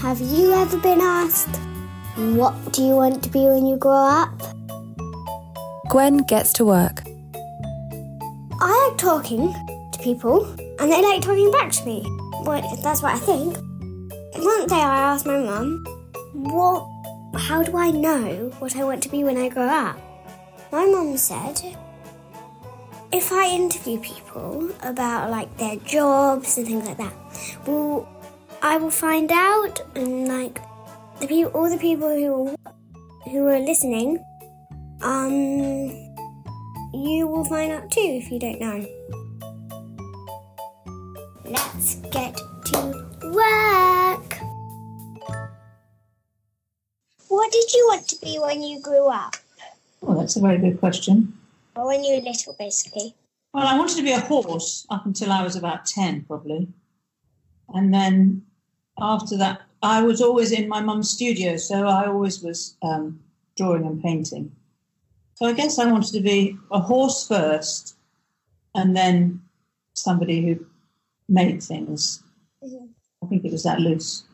Have you ever been asked, what do you want to be when you grow up? Gwen gets to work. I like talking to people, and they like talking back to me. Well, that's what I think. One day I asked my mum, what, how do I know what I want to be when I grow up? My mum said, if I interview people about like their jobs and things like that, well, I will find out, and like the people, all the people who who are listening, um, you will find out too if you don't know. Let's get to work. What did you want to be when you grew up? Well, that's a very good question. Or when you were little, basically? Well, I wanted to be a horse up until I was about 10, probably. And then after that, I was always in my mum's studio, so I always was um, drawing and painting. So I guess I wanted to be a horse first, and then somebody who made things. Mm-hmm. I think it was that loose.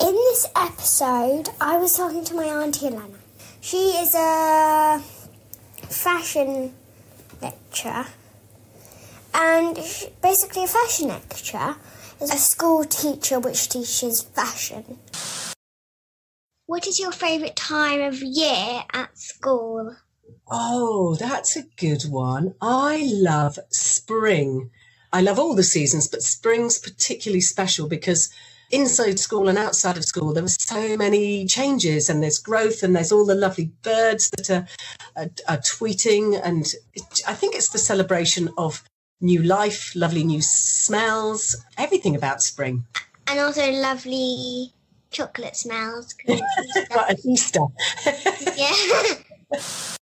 In this episode, I was talking to my auntie Alana. She is a fashion lecturer, and basically, a fashion lecturer a school teacher which teaches fashion. What is your favourite time of year at school? Oh, that's a good one. I love spring. I love all the seasons, but spring's particularly special because inside school and outside of school, there are so many changes and there's growth and there's all the lovely birds that are, are, are tweeting. And I think it's the celebration of new life, lovely new smells, everything about spring. And also lovely chocolate smells. it's Easter. At Easter. yeah.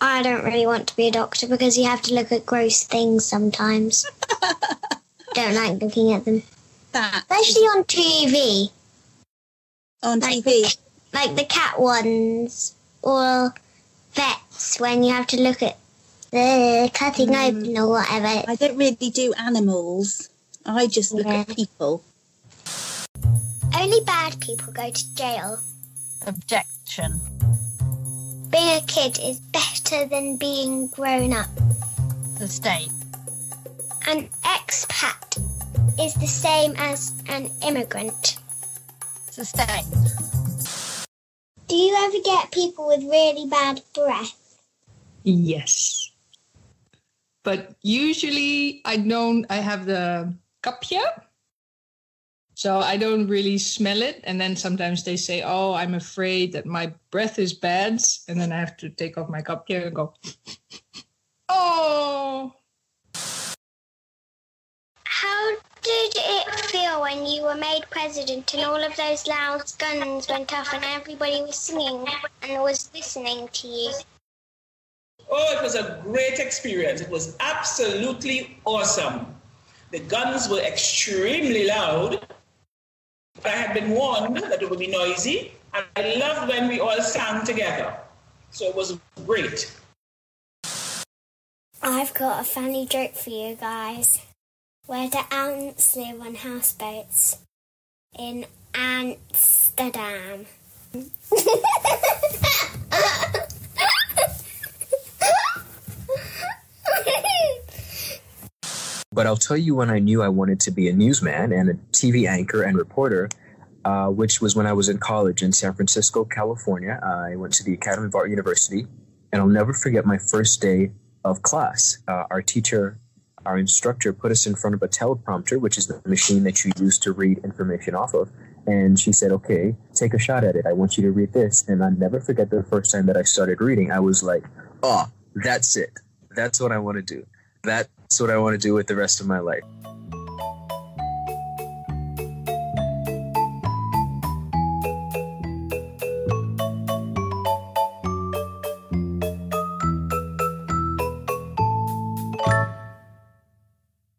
I don't really want to be a doctor because you have to look at gross things sometimes. don't like looking at them. That Especially on TV. on Like TV. the, like the cat ones or vets when you have to look at the cutting Mm. open or whatever. I don't really do animals. I just look at people. Only bad people go to jail. Objection. Being a kid is better than being grown up. The state. An expat is the same as an immigrant. Sustain. Do you ever get people with really bad breath? Yes. But usually I don't, I have the kapje. So I don't really smell it. And then sometimes they say, oh, I'm afraid that my breath is bad. And then I have to take off my kapje and go, oh. How did it feel when you were made president and all of those loud guns went off and everybody was singing and was listening to you? Oh, it was a great experience. It was absolutely awesome. The guns were extremely loud. I had been warned that it would be noisy. And I loved when we all sang together. So it was great. I've got a funny joke for you guys. Where do ants live on houseboats? In Amsterdam. But I'll tell you when I knew I wanted to be a newsman and a TV anchor and reporter, uh, which was when I was in college in San Francisco, California. I went to the Academy of Art University, and I'll never forget my first day of class. Uh, our teacher, our instructor, put us in front of a teleprompter, which is the machine that you use to read information off of. And she said, Okay, take a shot at it. I want you to read this. And I'll never forget the first time that I started reading. I was like, Oh, that's it. That's what I want to do. That's what I want to do with the rest of my life.